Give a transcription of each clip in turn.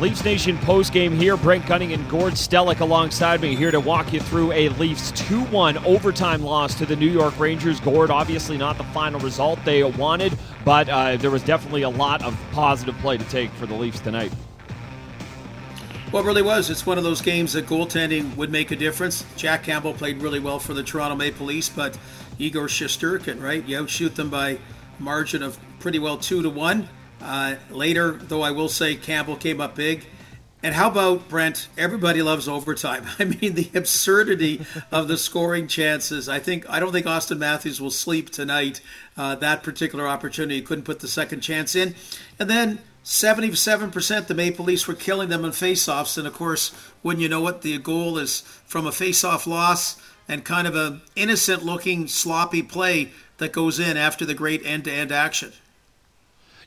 Leafs Nation post game here. Brent Gunning and Gord Stellick alongside me here to walk you through a Leafs 2 1 overtime loss to the New York Rangers. Gord, obviously not the final result they wanted, but uh, there was definitely a lot of positive play to take for the Leafs tonight. Well, it really was. It's one of those games that goaltending would make a difference. Jack Campbell played really well for the Toronto Maple Leafs, but Igor Shesterkin, right? You outshoot them by margin of pretty well two to one. Uh, later, though, I will say Campbell came up big. And how about Brent? Everybody loves overtime. I mean, the absurdity of the scoring chances. I think I don't think Auston Matthews will sleep tonight. Uh, that particular opportunity, couldn't put the second chance in, and then 77% the Maple Leafs were killing them in faceoffs. And of course, when you know what the goal is from a faceoff loss and kind of a innocent looking sloppy play that goes in after the great end to end action.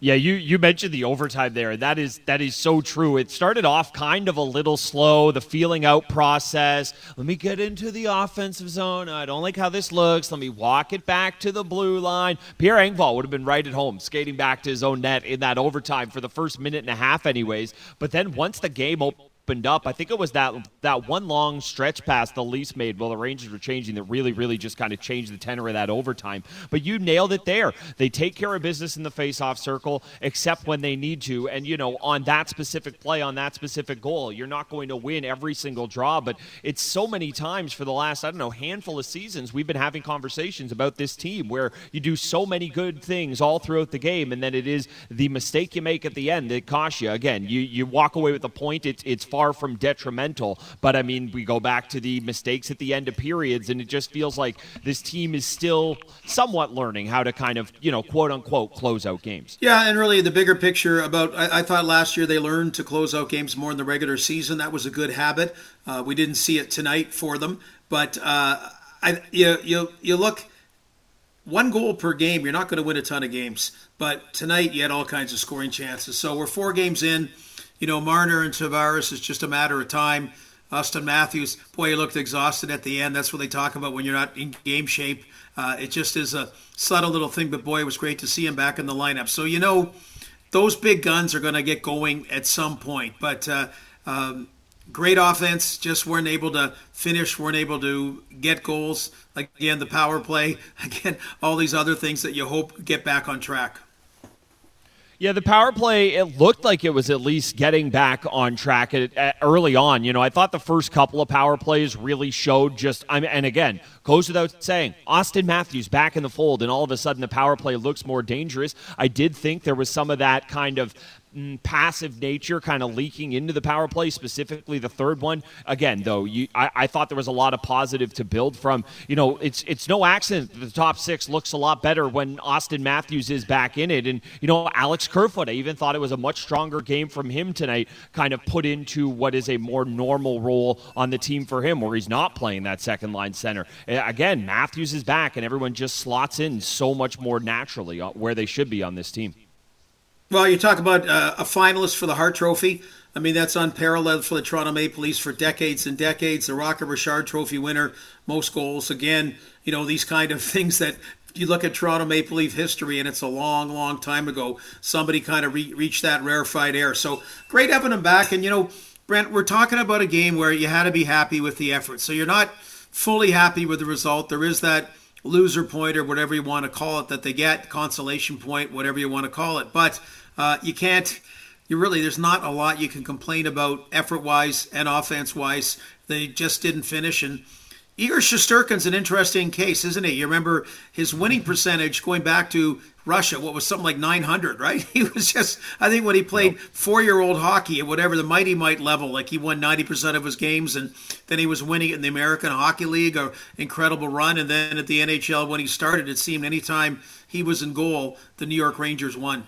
Yeah, you you mentioned the overtime there. That is that is so true. It started off kind of a little slow, the feeling out process. Let me get into the offensive zone. I don't like how this looks. Let me walk it back to the blue line. Pierre Engvall would have been right at home, skating back to his own net in that overtime for the first minute and a half, anyways. But then once the game opened opened up. I think it was that that one long stretch pass the Leafs made while the Rangers were changing that really, really just kind of changed the tenor of that overtime. But you nailed it there. They take care of business in the faceoff circle, except when they need to. And you know, on that specific play, on that specific goal, you're not going to win every single draw. But it's so many times for the last I don't know handful of seasons we've been having conversations about this team where you do so many good things all throughout the game, and then it is the mistake you make at the end that costs you. Again, you you walk away with the point. It's it's far far from detrimental. But I mean, we go back to the mistakes at the end of periods, and it just feels like this team is still somewhat learning how to kind of, you know, quote unquote, close out games. Yeah, and really the bigger picture about, I, I thought last year they learned to close out games more in the regular season. That was a good habit. Uh, we didn't see it tonight for them, but uh, I, you, you, you look one goal per game, you're not going to win a ton of games. But tonight, you had all kinds of scoring chances. So we're four games in you know, Marner and Tavares is just a matter of time. Auston Matthews, boy, he looked exhausted at the end. That's what they talk about when you're not in game shape. Uh, it just is a subtle little thing, but boy, it was great to see him back in the lineup. So, you know, those big guns are going to get going at some point. But uh, um, great offense, just weren't able to finish, weren't able to get goals. Again, the power play, again, all these other things that you hope get back on track. Yeah, the power play, it looked like it was at least getting back on track at, at, early on. You know, I thought the first couple of power plays really showed just, I mean, and again, goes without saying, Auston Matthews back in the fold, and all of a sudden the power play looks more dangerous. I did think there was some of that kind of passive nature kind of leaking into the power play, specifically the third one. Again, though, you, I, I, thought there was a lot of positive to build from. You know, it's it's no accident the top six looks a lot better when Auston Matthews is back in it. And, you know, Alex Kerfoot, I even thought it was a much stronger game from him tonight, kind of put into what is a more normal role on the team for him, where he's not playing that second line center. Again, Matthews is back, and everyone just slots in so much more naturally uh, where they should be on this team. Well, you talk about uh, a finalist for the Hart Trophy. I mean, that's unparalleled for the Toronto Maple Leafs for decades and decades. The Rocket Richard Trophy winner, most goals. Again, you know, these kind of things that you look at Toronto Maple Leaf history, and it's a long, long time ago. Somebody kind of re- reached that rarefied air. So great having him back. And, you know, Brent, we're talking about a game where you had to be happy with the effort. So you're not fully happy with the result. There is that loser point or whatever you want to call it that they get, consolation point, whatever you want to call it. But uh, you can't. You really, there's not a lot you can complain about effort wise and offense wise. They just didn't finish. And Igor Shesterkin's an interesting case, isn't he? You remember his winning mm-hmm. percentage going back to Russia, what was something like 900, right? He was just, I think when he played four year old hockey at whatever the Mighty Mite level, like he won 90% of his games, and then he was winning in the American Hockey League, an incredible run. And then at the NHL, when he started, it seemed anytime he was in goal, the New York Rangers won.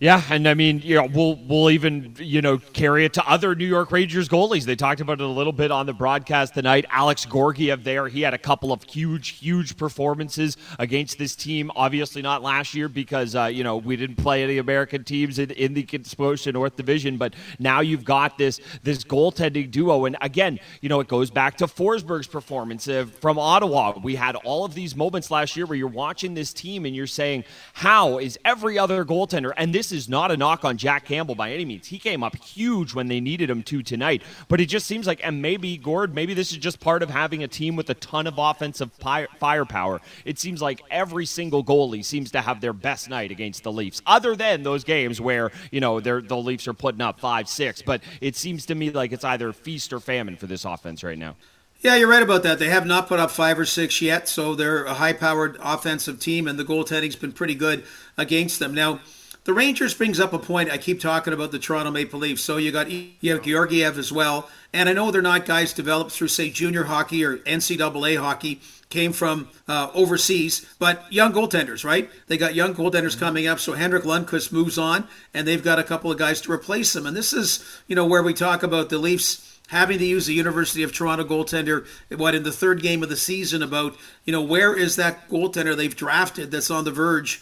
Yeah, and I mean, you know, we'll we'll even you know carry it to other New York Rangers goalies. They talked about it a little bit on the broadcast tonight. Alex Georgiev there, he had a couple of huge, huge performances against this team. Obviously not last year because uh, you know we didn't play any American teams in, in the Scotia North Division, but now you've got this this goaltending duo, and again, you know, it goes back to Forsberg's performance uh, from Ottawa. We had all of these moments last year where you're watching this team and you're saying, how is every other goaltender and this this is not a knock on Jack Campbell by any means. He came up huge when they needed him to tonight, but it just seems like, and maybe Gord, maybe this is just part of having a team with a ton of offensive firepower. It seems like every single goalie seems to have their best night against the Leafs, other than those games where you know the Leafs are putting up five, six. But it seems to me like it's either feast or famine for this offense right now. Yeah, you're right about that. They have not put up five or six yet, so they're a high-powered offensive team, and the goaltending's been pretty good against them. Now, the Rangers brings up a point. I keep talking about the Toronto Maple Leafs. So you got you have Georgiev as well, and I know they're not guys developed through say junior hockey or NCAA hockey. Came from uh, overseas, but young goaltenders, right? They got young goaltenders mm-hmm. coming up. So Henrik Lundqvist moves on, and they've got a couple of guys to replace him. And this is, you know, where we talk about the Leafs having to use the University of Toronto goaltender, what in the third game of the season about, you know, where is that goaltender they've drafted that's on the verge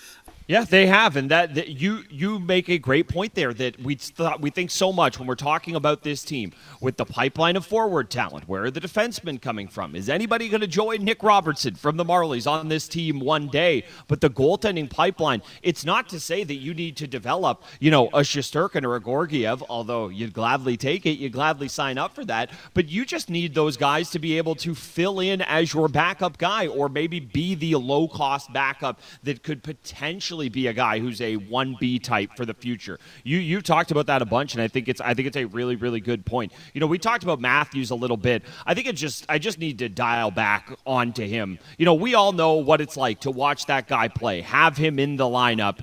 yeah, they have, and that, that, you you make a great point there. That we thought we think so much when we're talking about this team with the pipeline of forward talent. Where are the defensemen coming from? Is anybody going to join Nick Robertson from the Marlies on this team one day? But the goaltending pipeline. It's not to say that you need to develop, you know, a Shesterkin or a Georgiev. Although you'd gladly take it, you'd gladly sign up for that. But you just need those guys to be able to fill in as your backup guy, or maybe be the low cost backup that could potentially be a guy who's a 1B type for the future. You you talked about that a bunch and I think it's I think it's a really really good point. You know, we talked about Matthews a little bit. I think it just I just need to dial back onto him. You know, we all know what it's like to watch that guy play. Have him in the lineup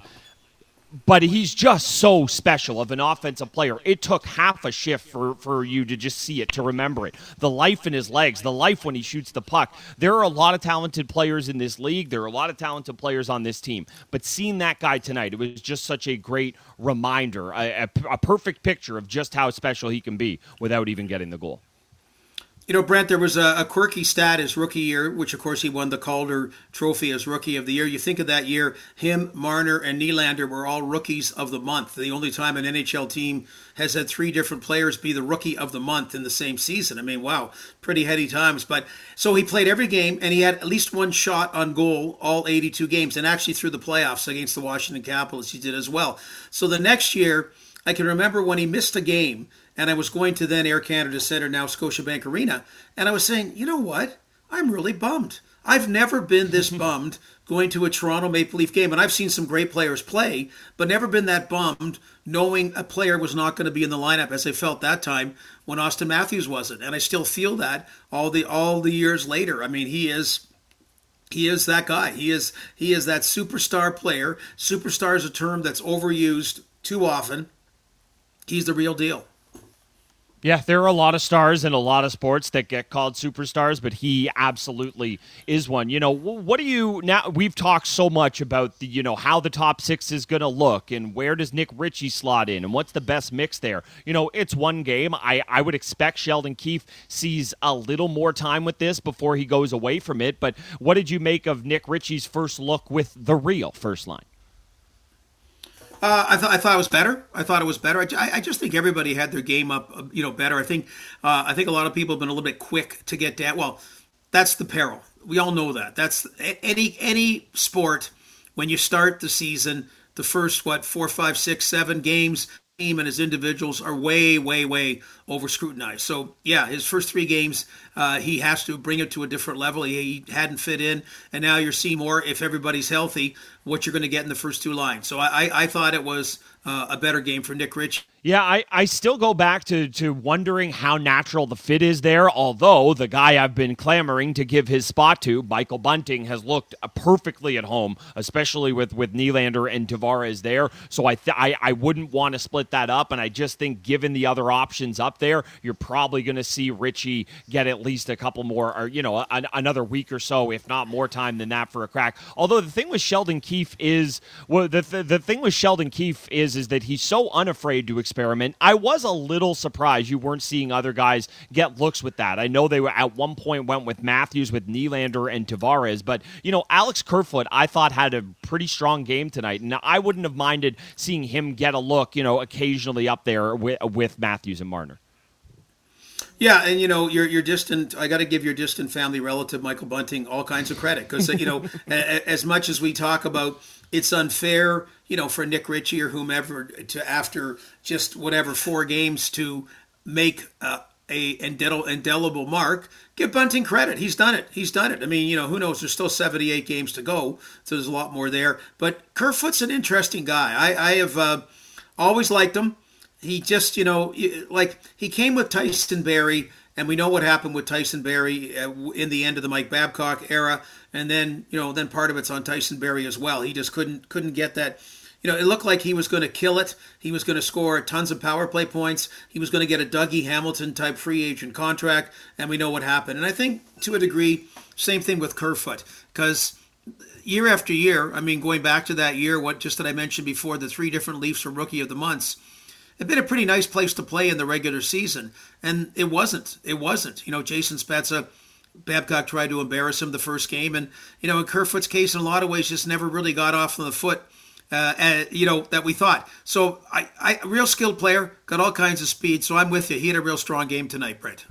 but he's just so special of an offensive player. It took half a shift for, for you to just see it, to remember it. The life in his legs, the life when he shoots the puck. There are a lot of talented players in this league. There are a lot of talented players on this team. But seeing that guy tonight, it was just such a great reminder, a, a, a perfect picture of just how special he can be without even getting the goal. You know, Brent, there was a, a, quirky stat his rookie year, which of course he won the Calder Trophy as Rookie of the Year. You think of that year, him, Marner, and Nylander were all rookies of the month. The only time an NHL team has had three different players be the Rookie of the Month in the same season. I mean, wow, pretty heady times. But so he played every game, and he had at least one shot on goal all 82 games, and actually through the playoffs against the Washington Capitals, he did as well. So the next year, I can remember when he missed a game and I was going to then Air Canada Centre, now Scotiabank Arena, and I was saying, you know what? I'm really bummed. I've never been this bummed going to a Toronto Maple Leaf game, and I've seen some great players play, but never been that bummed knowing a player was not going to be in the lineup as I felt that time when Auston Matthews wasn't, and I still feel that all the all the years later. I mean, he is he is that guy. He is he is that superstar player. Superstar is a term that's overused too often. He's the real deal. Yeah, there are a lot of stars in a lot of sports that get called superstars, but he absolutely is one. You know, what do you now? We've talked so much about the, you know, how the top six is going to look and where does Nick Ritchie slot in and what's the best mix there. You know, it's one game. I, I would expect Sheldon Keefe sees a little more time with this before he goes away from it. But what did you make of Nick Ritchie's first look with the real first line? Uh, I thought I thought it was better. I thought it was better. I, I just think everybody had their game up, uh, you know, better. I think uh, I think a lot of people have been a little bit quick to get down. Well, that's the peril. We all know that. That's any any sport when you start the season, the first what four, five, six, seven games, team and his individuals are way, way, way over scrutinized. So yeah, his first three games, uh, he has to bring it to a different level. He, he, hadn't fit in, and now you're seeing more. If everybody's healthy, what you're going to get in the first two lines. So I, I, thought it was uh, a better game for Nick Rich. Yeah, I, I still go back to, to wondering how natural the fit is there. Although the guy I've been clamoring to give his spot to, Michael Bunting, has looked perfectly at home, especially with, with Nylander and Tavares there. So I, th- I I wouldn't want to split that up. And I just think, given the other options up there, you're probably going to see Ritchie get at least a couple more, or you know, an, another week or so, if not more time than that for a crack. Although the thing with Sheldon Keefe is, well, the, the, the thing with Sheldon Keefe is, is that he's so unafraid to experiment. I was a little surprised you weren't seeing other guys get looks with that. I know they were at one point went with Matthews, with Nylander, and Tavares, but you know Alex Kerfoot I thought had a pretty strong game tonight, and I wouldn't have minded seeing him get a look, you know, occasionally up there with, with Matthews and Marner. Yeah, and you know your your distant. I got to give your distant family relative Michael Bunting all kinds of credit because you know as much as we talk about it's unfair, you know, for Nick Ritchie or whomever to after just whatever four games to make uh, a indel- indelible mark. Give Bunting credit; he's done it. He's done it. I mean, you know, who knows? There's still 78 games to go, so there's a lot more there. But Kerfoot's an interesting guy. I, I have uh, always liked him. He just, you know, like he came with Tyson Barrie and we know what happened with Tyson Barrie uh, in the end of the Mike Babcock era, and then you know then part of it's on Tyson Barrie as well. He just couldn't couldn't get that. You know, it looked like he was going to kill it. He was going to score tons of power play points. He was going to get a Dougie Hamilton type free agent contract, and we know what happened. And I think to a degree, same thing with Kerfoot, because year after year, I mean, going back to that year, what just that I mentioned before, the three different Leafs for Rookie of the Months it'd been a pretty nice place to play in the regular season, and it wasn't. It wasn't. You know, Jason Spezza, Babcock tried to embarrass him the first game, and you know, in Kerfoot's case, in a lot of ways, just never really got off on the foot. Uh, and, you know that we thought. So I, I, real skilled player, got all kinds of speed. So I'm with you. He had a real strong game tonight, Brent.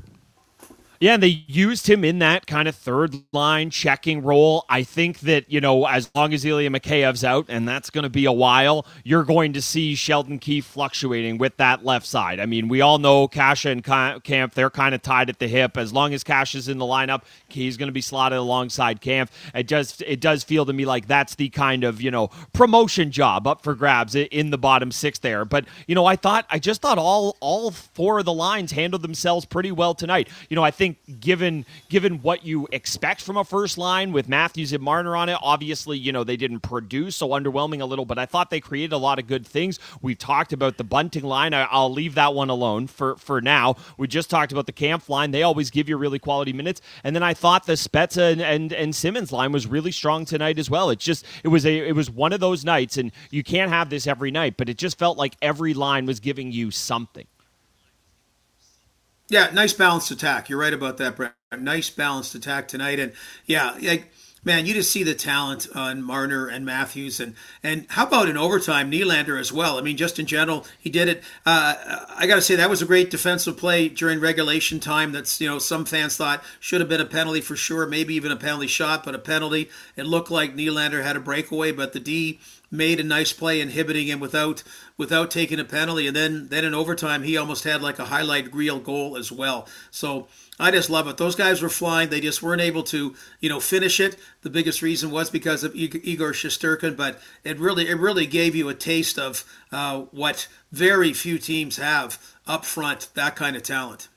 Yeah, and they used him in that kind of third line checking role. I think that, you know, as long as Ilya Mikheyev's out, and that's going to be a while, you're going to see Sheldon Keefe fluctuating with that left side. I mean, we all know Kase and Camp, they're kind of tied at the hip. As long as Kase is in the lineup, he's going to be slotted alongside Camp. It just it does feel to me like that's the kind of, you know, promotion job up for grabs in the bottom six there. But, you know, I thought, I just thought all, all four of the lines handled themselves pretty well tonight. You know, I think think given given what you expect from a first line with Matthews and Marner on it, obviously, you know, they didn't produce, so underwhelming a little, but I thought they created a lot of good things. We talked about the bunting line. I, will leave that one alone for, for now. We just talked about the camp line. They always give you really quality minutes. And then I thought the Spezza and, and, and Simmonds line was really strong tonight as well. It's just it was a it was one of those nights, and you can't have this every night, but it just felt like every line was giving you something. Yeah, nice balanced attack. You're right about that, Brett. Nice balanced attack tonight, and yeah, like man, you just see the talent on Marner and Matthews, and and how about in overtime Nylander as well? I mean, just in general, he did it. Uh, I got to say that was a great defensive play during regulation time. That's you know some fans thought should have been a penalty for sure, maybe even a penalty shot, but a penalty. It looked like Nylander had a breakaway, but the D made a nice play inhibiting him without without taking a penalty and then then in overtime he almost had like a highlight reel goal as well so I just love it. Those guys were flying. They just weren't able to, you know, finish it. The biggest reason was because of Igor Shesterkin, but it really, it really gave you a taste of uh, what very few teams have up front. That kind of talent.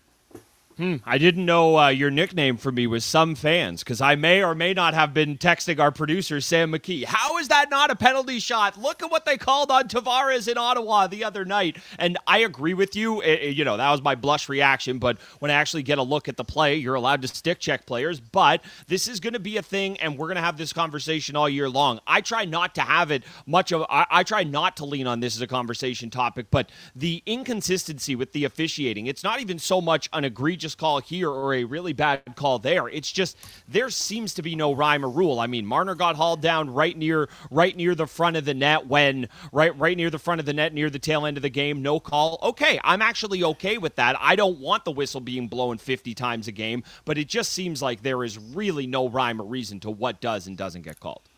Hmm, I didn't know uh, your nickname for me was some fans because I may or may not have been texting our producer Sam McKee. How is that not a penalty shot? Look at what they called on Tavares in Ottawa the other night. And I agree with you. It, it, you know that was my blush reaction. But when I actually get a look at the play, you're allowed to stick check players. But this is going to be a thing, and we're going to have this conversation all year long. I try not to have it much of. I, I try not to lean on this as a conversation topic, but the inconsistency with the officiating. It's not even so much an egregious egregious call here or a really bad call there. It's just there seems to be no rhyme or rule. I mean, Marner got hauled down right near right near the front of the net when right right near the front of the net near the tail end of the game. No call. Okay, I'm actually okay with that. I don't want the whistle being blown 50 times a game, but it just seems like there is really no rhyme or reason to what does and doesn't get called.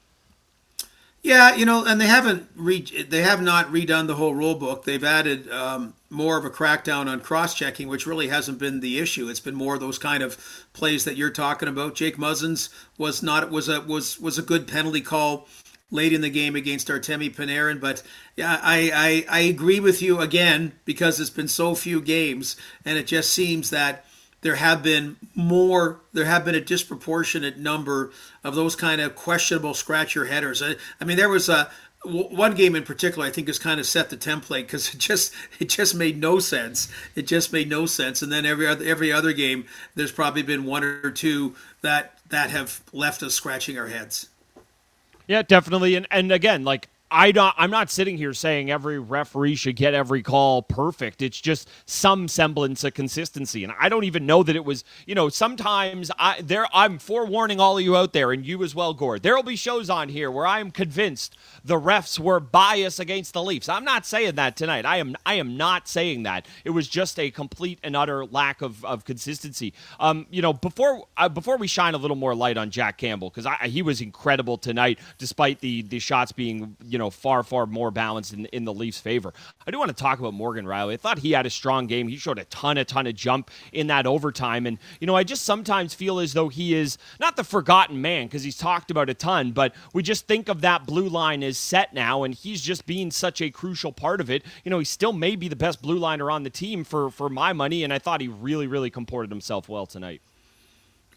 Yeah, you know, and they haven't re- they have not redone the whole rule book. They've added um, more of a crackdown on cross-checking, which really hasn't been the issue. It's been more of those kind of plays that you're talking about. Jake Muzzin's was not was a was was a good penalty call late in the game against Artemi Panarin, but yeah, I, I I agree with you again because it's been so few games, and it just seems that there have been more, there have been a disproportionate number of those kind of questionable scratch your headers. I, I mean, there was a one game in particular I think has kind of set the template because it just it just made no sense. It just made no sense. And then every other every other game, there's probably been one or two that that have left us scratching our heads. Yeah, definitely. And and again, like I don't, I'm not sitting here saying every referee should get every call perfect. It's just some semblance of consistency. And I don't even know that it was, you know, sometimes I there I'm forewarning all of you out there and you as well, Gord. There will be shows on here where I am convinced the refs were biased against the Leafs. I'm not saying that tonight. I am I am not saying that. It was just a complete and utter lack of, of consistency. Um, you know, before uh, before we shine a little more light on Jack Campbell, because he was incredible tonight, despite the the shots being, you you know, far, far more balanced in, in the Leafs' favor. I do want to talk about Morgan Rielly. I thought he had a strong game. He showed a ton, a ton of jump in that overtime. And, you know, I just sometimes feel as though he is not the forgotten man because he's talked about a ton, but we just think of that blue line as set now, and he's just being such a crucial part of it. You know, he still may be the best blue liner on the team for, for my money, and I thought he really, really comported himself well tonight.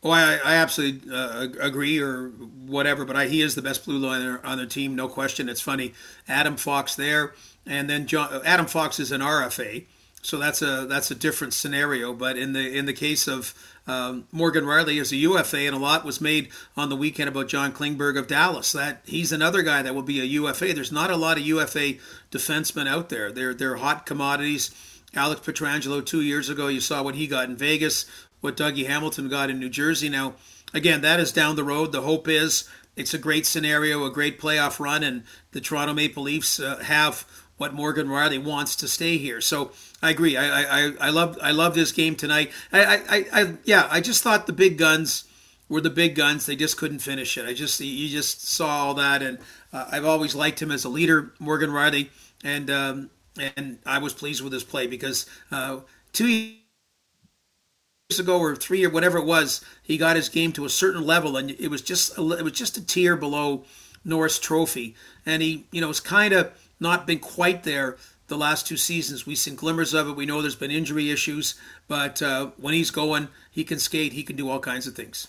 Oh, I, I absolutely uh, agree, or whatever. But I, he is the best blue liner on the team, no question. It's funny, Adam Fox there, and then John, Adam Fox is an RFA, so that's a that's a different scenario. But in the in the case of um, Morgan Rielly is a UFA, and a lot was made on the weekend about John Klingberg of Dallas. That he's another guy that will be a UFA. There's not a lot of UFA defensemen out there. They're they're hot commodities. Alex Pietrangelo two years ago, you saw what he got in Vegas what Dougie Hamilton got in New Jersey. Now, again, that is down the road. The hope is it's a great scenario, a great playoff run, and the Toronto Maple Leafs uh, have what Morgan Rielly wants to stay here. So I agree. I I, I love I love this game tonight. I, I, I yeah. I just thought the big guns were the big guns. They just couldn't finish it. I just you just saw all that, and uh, I've always liked him as a leader, Morgan Rielly, and um, and I was pleased with his play because uh, two ago or three or whatever it was, he got his game to a certain level, and it was just a, it was just a tier below Norris Trophy, and he you know has kind of not been quite there the last two seasons. We've seen glimmers of it. We know there's been injury issues, but uh, when he's going, he can skate. He can do all kinds of things.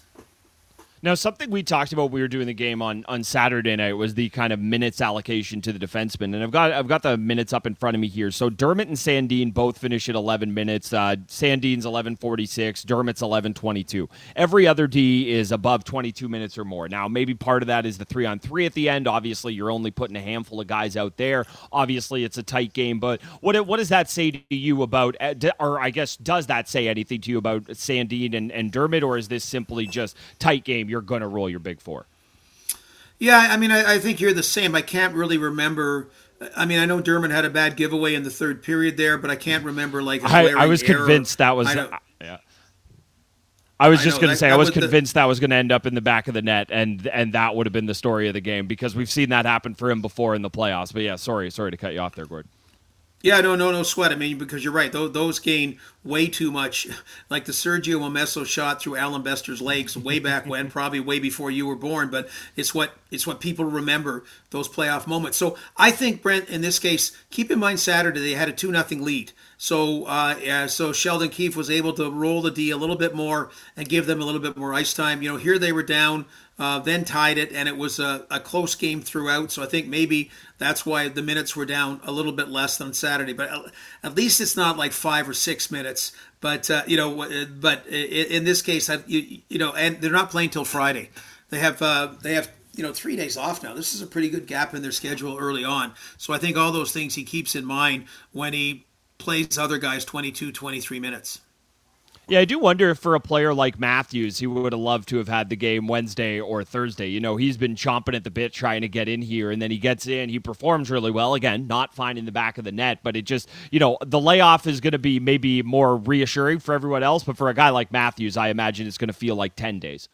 Now, something we talked about we were doing the game on, on Saturday night was the kind of minutes allocation to the defenseman, and I've got I've got the minutes up in front of me here. So Dermott and Sandin both finish at 11 minutes. Uh, Sandin's 11:46, Dermott's 11:22. Every other D is above 22 minutes or more. Now, maybe part of that is the three on three at the end. Obviously, you're only putting a handful of guys out there. Obviously, it's a tight game, but what what does that say to you about, uh, or I guess does that say anything to you about Sandin and, and Dermott, or is this simply just tight game? You're going to roll your big four. Yeah, I mean, I, I, think you're the same. I can't really remember. I mean, I know Dermott had a bad giveaway in the third period there, but I can't remember like. I, I, was error. convinced that was. Uh, yeah. I was just going to say I was convinced the, that was going to end up in the back of the net, and and that would have been the story of the game because we've seen that happen for him before in the playoffs. But yeah, sorry, sorry to cut you off there, Gord. Yeah, no, no, no sweat. I mean, because you're right; those, those gain way too much. Like the Sergio Momesso shot through Allan Bester's legs way back when, probably way before you were born. But it's what it's what people remember those playoff moments. So I think Brent, in this case, keep in mind Saturday they had a two nothing lead. So uh, yeah, so Sheldon Keefe was able to roll the D a little bit more and give them a little bit more ice time. You know, here they were down uh, then tied it, and it was a, a, close game throughout. So I think maybe that's why the minutes were down a little bit less than Saturday. But at least it's not like five or six minutes. But uh, you know, but in this case, you, you know, and they're not playing till Friday. They have uh, they have you know three days off now. This is a pretty good gap in their schedule early on. So I think all those things he keeps in mind when he plays other guys 22, 23 minutes. Yeah, I do wonder if for a player like Matthews, he would have loved to have had the game Wednesday or Thursday. You know, he's been chomping at the bit trying to get in here, and then he gets in. He performs really well. Again, not finding the back of the net, but it just, you know, the layoff is going to be maybe more reassuring for everyone else. But for a guy like Matthews, I imagine it's going to feel like 10 days.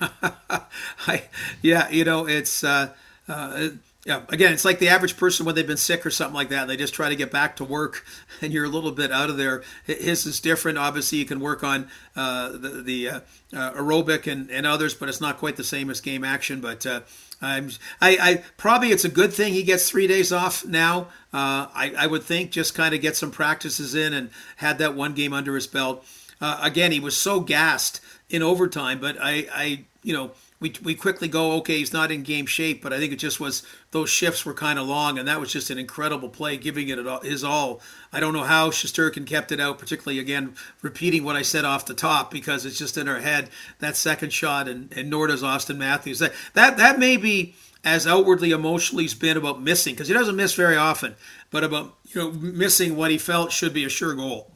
I, yeah, you know, it's. Uh, uh, yeah, again, it's like the average person when they've been sick or something like that. They just try to get back to work, and you're a little bit out of there. His is different. Obviously, you can work on uh, the, the uh, uh, aerobic and, and others, but it's not quite the same as game action. But uh, I'm, I, I probably it's a good thing he gets three days off now. Uh, I, I would think just kind of get some practices in and had that one game under his belt. Again, he was so gassed in overtime, but I, I, you know we, we quickly go, okay, he's not in game shape, but I think it just was those shifts were kind of long, and that was just an incredible play, giving it his all. I don't know how Shesterkin kept it out, particularly again repeating what I said off the top because it's just in our head that second shot and, and nor does Auston Matthews. That that that may be as outwardly emotionally he's been about missing because he doesn't miss very often, but about you know missing what he felt should be a sure goal.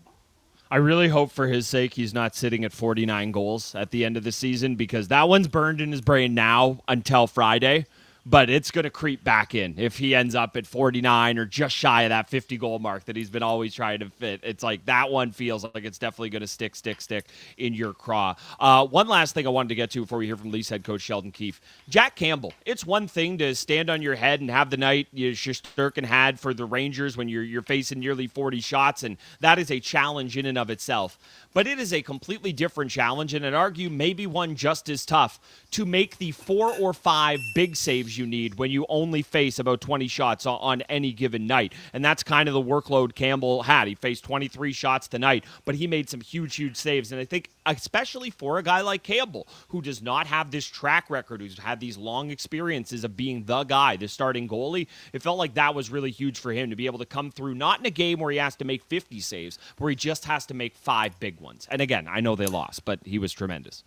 I really hope for his sake he's not sitting at 49 goals at the end of the season because that one's burned in his brain now until Friday but it's going to creep back in if he ends up at 49 or just shy of that 50 goal mark that he's been always trying to fit. It's like that one feels like it's definitely going to stick, stick, stick in your craw. Uh, one last thing I wanted to get to before we hear from Leafs head coach Sheldon Keefe. Jack Campbell. It's one thing to stand on your head and have the night you Shesterkin had for the Rangers when you're you're facing nearly 40 shots, and that is a challenge in and of itself. But it is a completely different challenge, and I'd argue maybe one just as tough to make the four or five big saves you need when you only face about 20 shots on any given night. And that's kind of the workload Campbell had. He faced 23 shots tonight, but he made some huge, huge saves. And I think, especially for a guy like Campbell, who does not have this track record, who's had these long experiences of being the guy, the starting goalie, it felt like that was really huge for him to be able to come through, not in a game where he has to make 50 saves, where he just has to make five big ones. And again, I know they lost, but he was tremendous.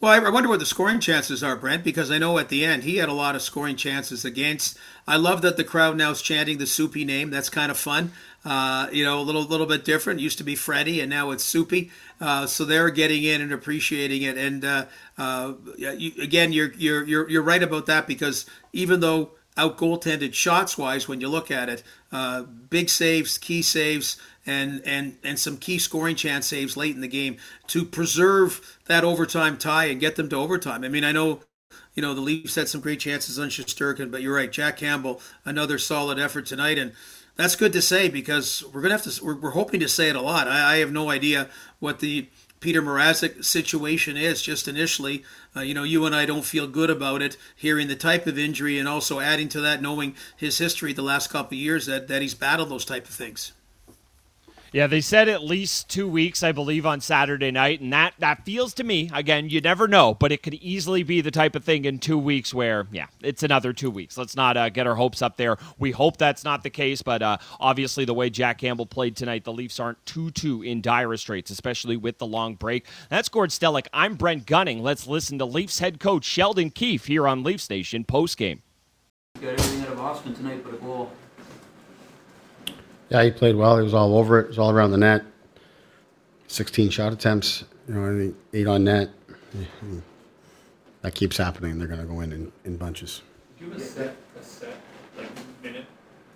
Well, I wonder what the scoring chances are, Brent, because I know at the end he had a lot of scoring chances against. I love that the crowd now is chanting the Soupy name. That's kind of fun. Uh, you know, a little little bit different. It used to be Freddie, and now it's Soupy. Uh, so they're getting in and appreciating it. And uh, uh you, again, you're you're you're you're right about that because even though out goaltended shots wise, when you look at it, uh, big saves, key saves and and and some key scoring chance saves late in the game to preserve that overtime tie and get them to overtime. I mean, I know you know the Leafs had some great chances on Shesterkin, but you're right, Jack Campbell, another solid effort tonight, and that's good to say because we're gonna have to. We're, we're hoping to say it a lot. I, I have no idea what the Peter Mrazek situation is just initially. Uh, you know, you and I don't feel good about it, hearing the type of injury and also adding to that, knowing his history the last couple of years that, that he's battled those type of things. Yeah, they said at least two weeks, I believe, on Saturday night, and that that feels to me again. You never know, but it could easily be the type of thing in two weeks where, yeah, it's another two weeks. Let's not uh, get our hopes up there. We hope that's not the case, but uh, obviously the way Jack Campbell played tonight, the Leafs aren't two two in dire straits, especially with the long break. That's Gord Stellick. I'm Brent Gunning. Let's listen to Leafs head coach Sheldon Keefe here on Leafs Nation post game. Got everything out of Auston tonight, but a goal. Yeah, he played well. He was all over it. It was all around the net. 16 shot attempts, you know, eight on net. That keeps happening. They're going to go in, in in bunches. Do you have a set, a set, like minute,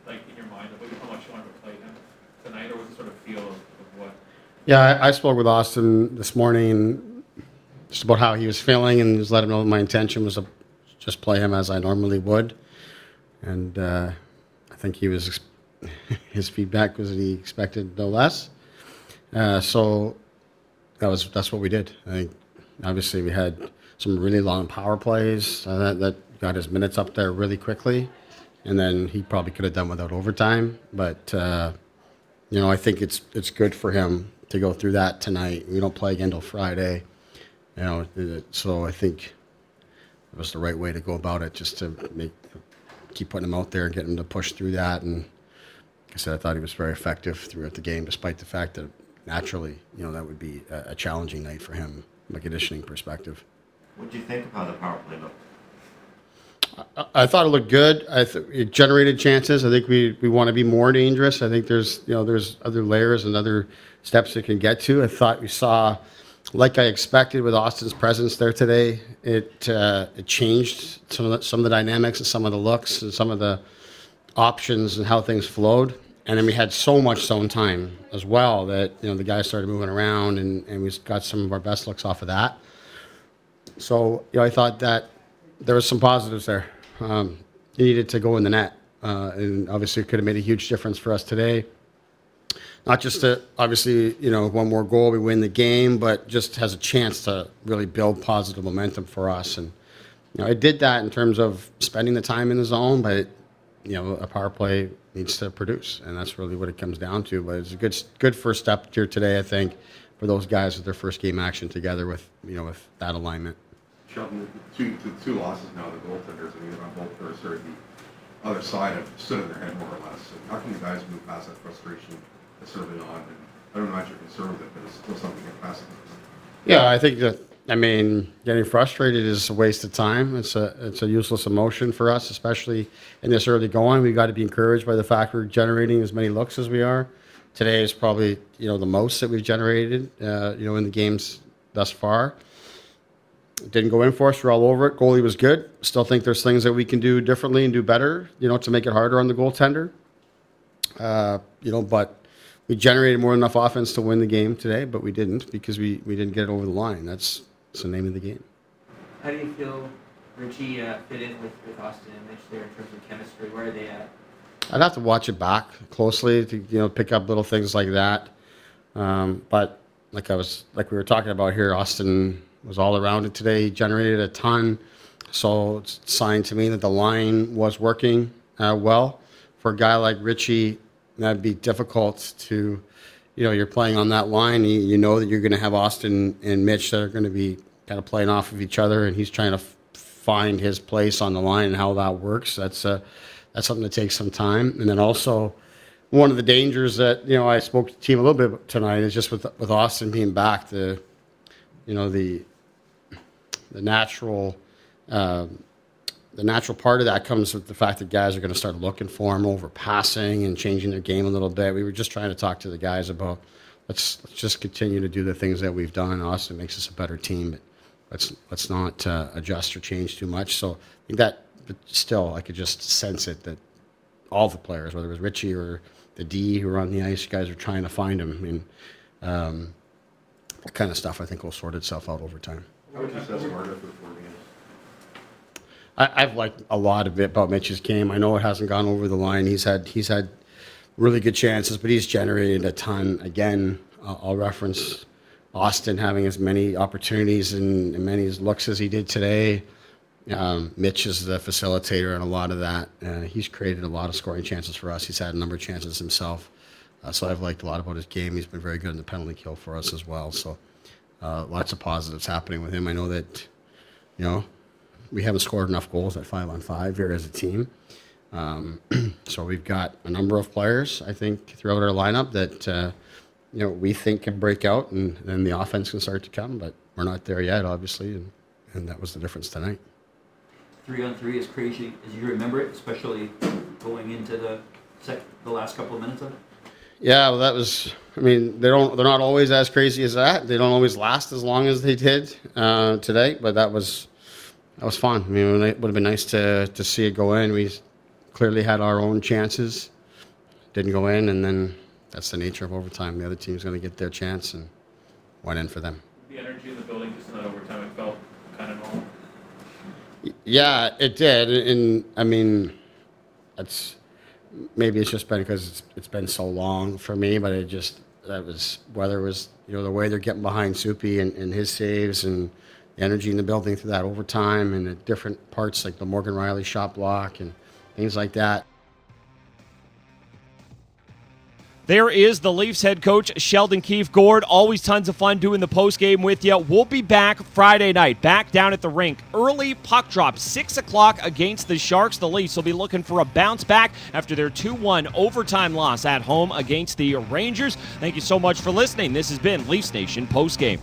like in your mind of how much you want to play him tonight, or was it sort of feel of, of what? Yeah, I, I, spoke with Auston this morning just about how he was feeling, and just let him know my intention was to just play him as I normally would, and uh, I think he was his feedback was that he expected no less. Uh, so that was that's what we did. I think obviously we had some really long power plays uh, that, that got his minutes up there really quickly, and then he probably could have done without overtime. But uh, you know, I think it's it's good for him to go through that tonight. We don't play again until Friday. You know, so I think it was the right way to go about it, just to make keep putting him out there and get him to push through that and I said, I thought he was very effective throughout the game, despite the fact that naturally, you know, that would be a, a challenging night for him from a conditioning perspective. What do you think of how the power play looked? I, I thought it looked good. I th- it generated chances. I think we, we want to be more dangerous. I think there's you know there's other layers and other steps it can get to. I thought we saw, like I expected with Auston's presence there today, it uh, it changed some of the, some of the dynamics and some of the looks and some of the options and how things flowed and then we had so much zone time as well that you know the guys started moving around and, and we got some of our best looks off of that. So you know i thought that there was some positives there. Um, he needed to go in the net uh, and obviously it could have made a huge difference for us today. Not just to obviously you know one more goal we win the game but just has a chance to really build positive momentum for us. And you know it did that in terms of spending the time in the zone but you know a power play needs to produce, and that's really what it comes down to. But it's a good good first step here today, I think, for those guys with their first game action together with you know with that alignment. Sheldon, the two, the two losses now, the goaltenders, I mean, on both, or sorry, the other side have stood in their head more or less. So how can you guys move past that frustration that's early on? And I don't know if you're concerned with it, but it's still something to get past. Yeah, I think that. I mean, getting frustrated is a waste of time. It's a it's a useless emotion for us, especially in this early going. We've got to be encouraged by the fact we're generating as many looks as we are. Today is probably you know the most that we've generated, uh, you know, in the games thus far. Didn't go in for us. We're all over it. Goalie was good. Still think there's things that we can do differently and do better, you know, to make it harder on the goaltender. Uh, you know, but we generated more than enough offense to win the game today, but we didn't because we, we didn't get it over the line. That's, that's the name of the game. How do you feel Ritchie uh, fit in with, with Auston and Mitch there in terms of chemistry? Where are they at? I'd have to watch it back closely to you know pick up little things like that. Um, but like I was like we were talking about here, Auston was all around it today. He generated a ton, so it's a sign to me that the line was working uh, well. For a guy like Ritchie, that'd be difficult to, you know, you're playing on that line. You, you know that you're going to have Auston and Mitch that are going to be kind of playing off of each other, and he's trying to f- find his place on the line and how that works. That's a that's something that takes some time. And then also, one of the dangers that you know I spoke to the team a little bit tonight is just with with Auston being back, the you know the the natural. Um, the natural part of that comes with the fact that guys are going to start looking for him over passing and changing their game a little bit. We were just trying to talk to the guys about let's let's just continue to do the things that we've done. Auston makes us a better team, but let's let's not uh, adjust or change too much. So I think that but still, I could just sense it that all the players, whether it was Ritchie or the D who were on the ice, guys are trying to find him. I mean, um, that kind of stuff I think will sort itself out over time. How would you for four games? I, I've liked a lot of it about Mitch's game. I know it hasn't gone over the line. He's had he's had really good chances, but he's generated a ton. Again, uh, I'll reference Auston having as many opportunities and, and many looks as he did today. Um, Mitch is the facilitator in a lot of that. Uh, he's created a lot of scoring chances for us. He's had a number of chances himself. Uh, so I've liked a lot about his game. He's been very good in the penalty kill for us as well. So uh, lots of positives happening with him. I know that, you know, we haven't scored enough goals at five on five here as a team. Um, so we've got a number of players, I think, throughout our lineup that, uh, you know, we think can break out and then the offense can start to come, but we're not there yet, obviously. And, and that was the difference tonight three on three is crazy as you remember it, especially going into the sec- the last couple of minutes of it? Yeah, well, that was. I mean, they don't. They're not always as crazy as that. They don't always last as long as they did uh, today. But that was that was fun. I mean, it would have been nice to to see it go in. We clearly had our own chances, didn't go in, and then that's the nature of overtime. The other team's going to get their chance and went in for them. The energy in the building just in that overtime, it felt kind of normal. Yeah, it did, and I mean, it's maybe it's just been because it's it's been so long for me, but it just that was whether it was you know the way they're getting behind Soupy and, and his saves and energy in the building through that overtime and the different parts like the Morgan Rielly shop block and things like that. There is the Leafs head coach, Sheldon Keefe Gord. Always tons of fun doing the post game with you. We'll be back Friday night, back down at the rink. Early puck drop, 6 o'clock against the Sharks. The Leafs will be looking for a bounce back after their 2 1 overtime loss at home against the Rangers. Thank you so much for listening. This has been Leafs Nation post game.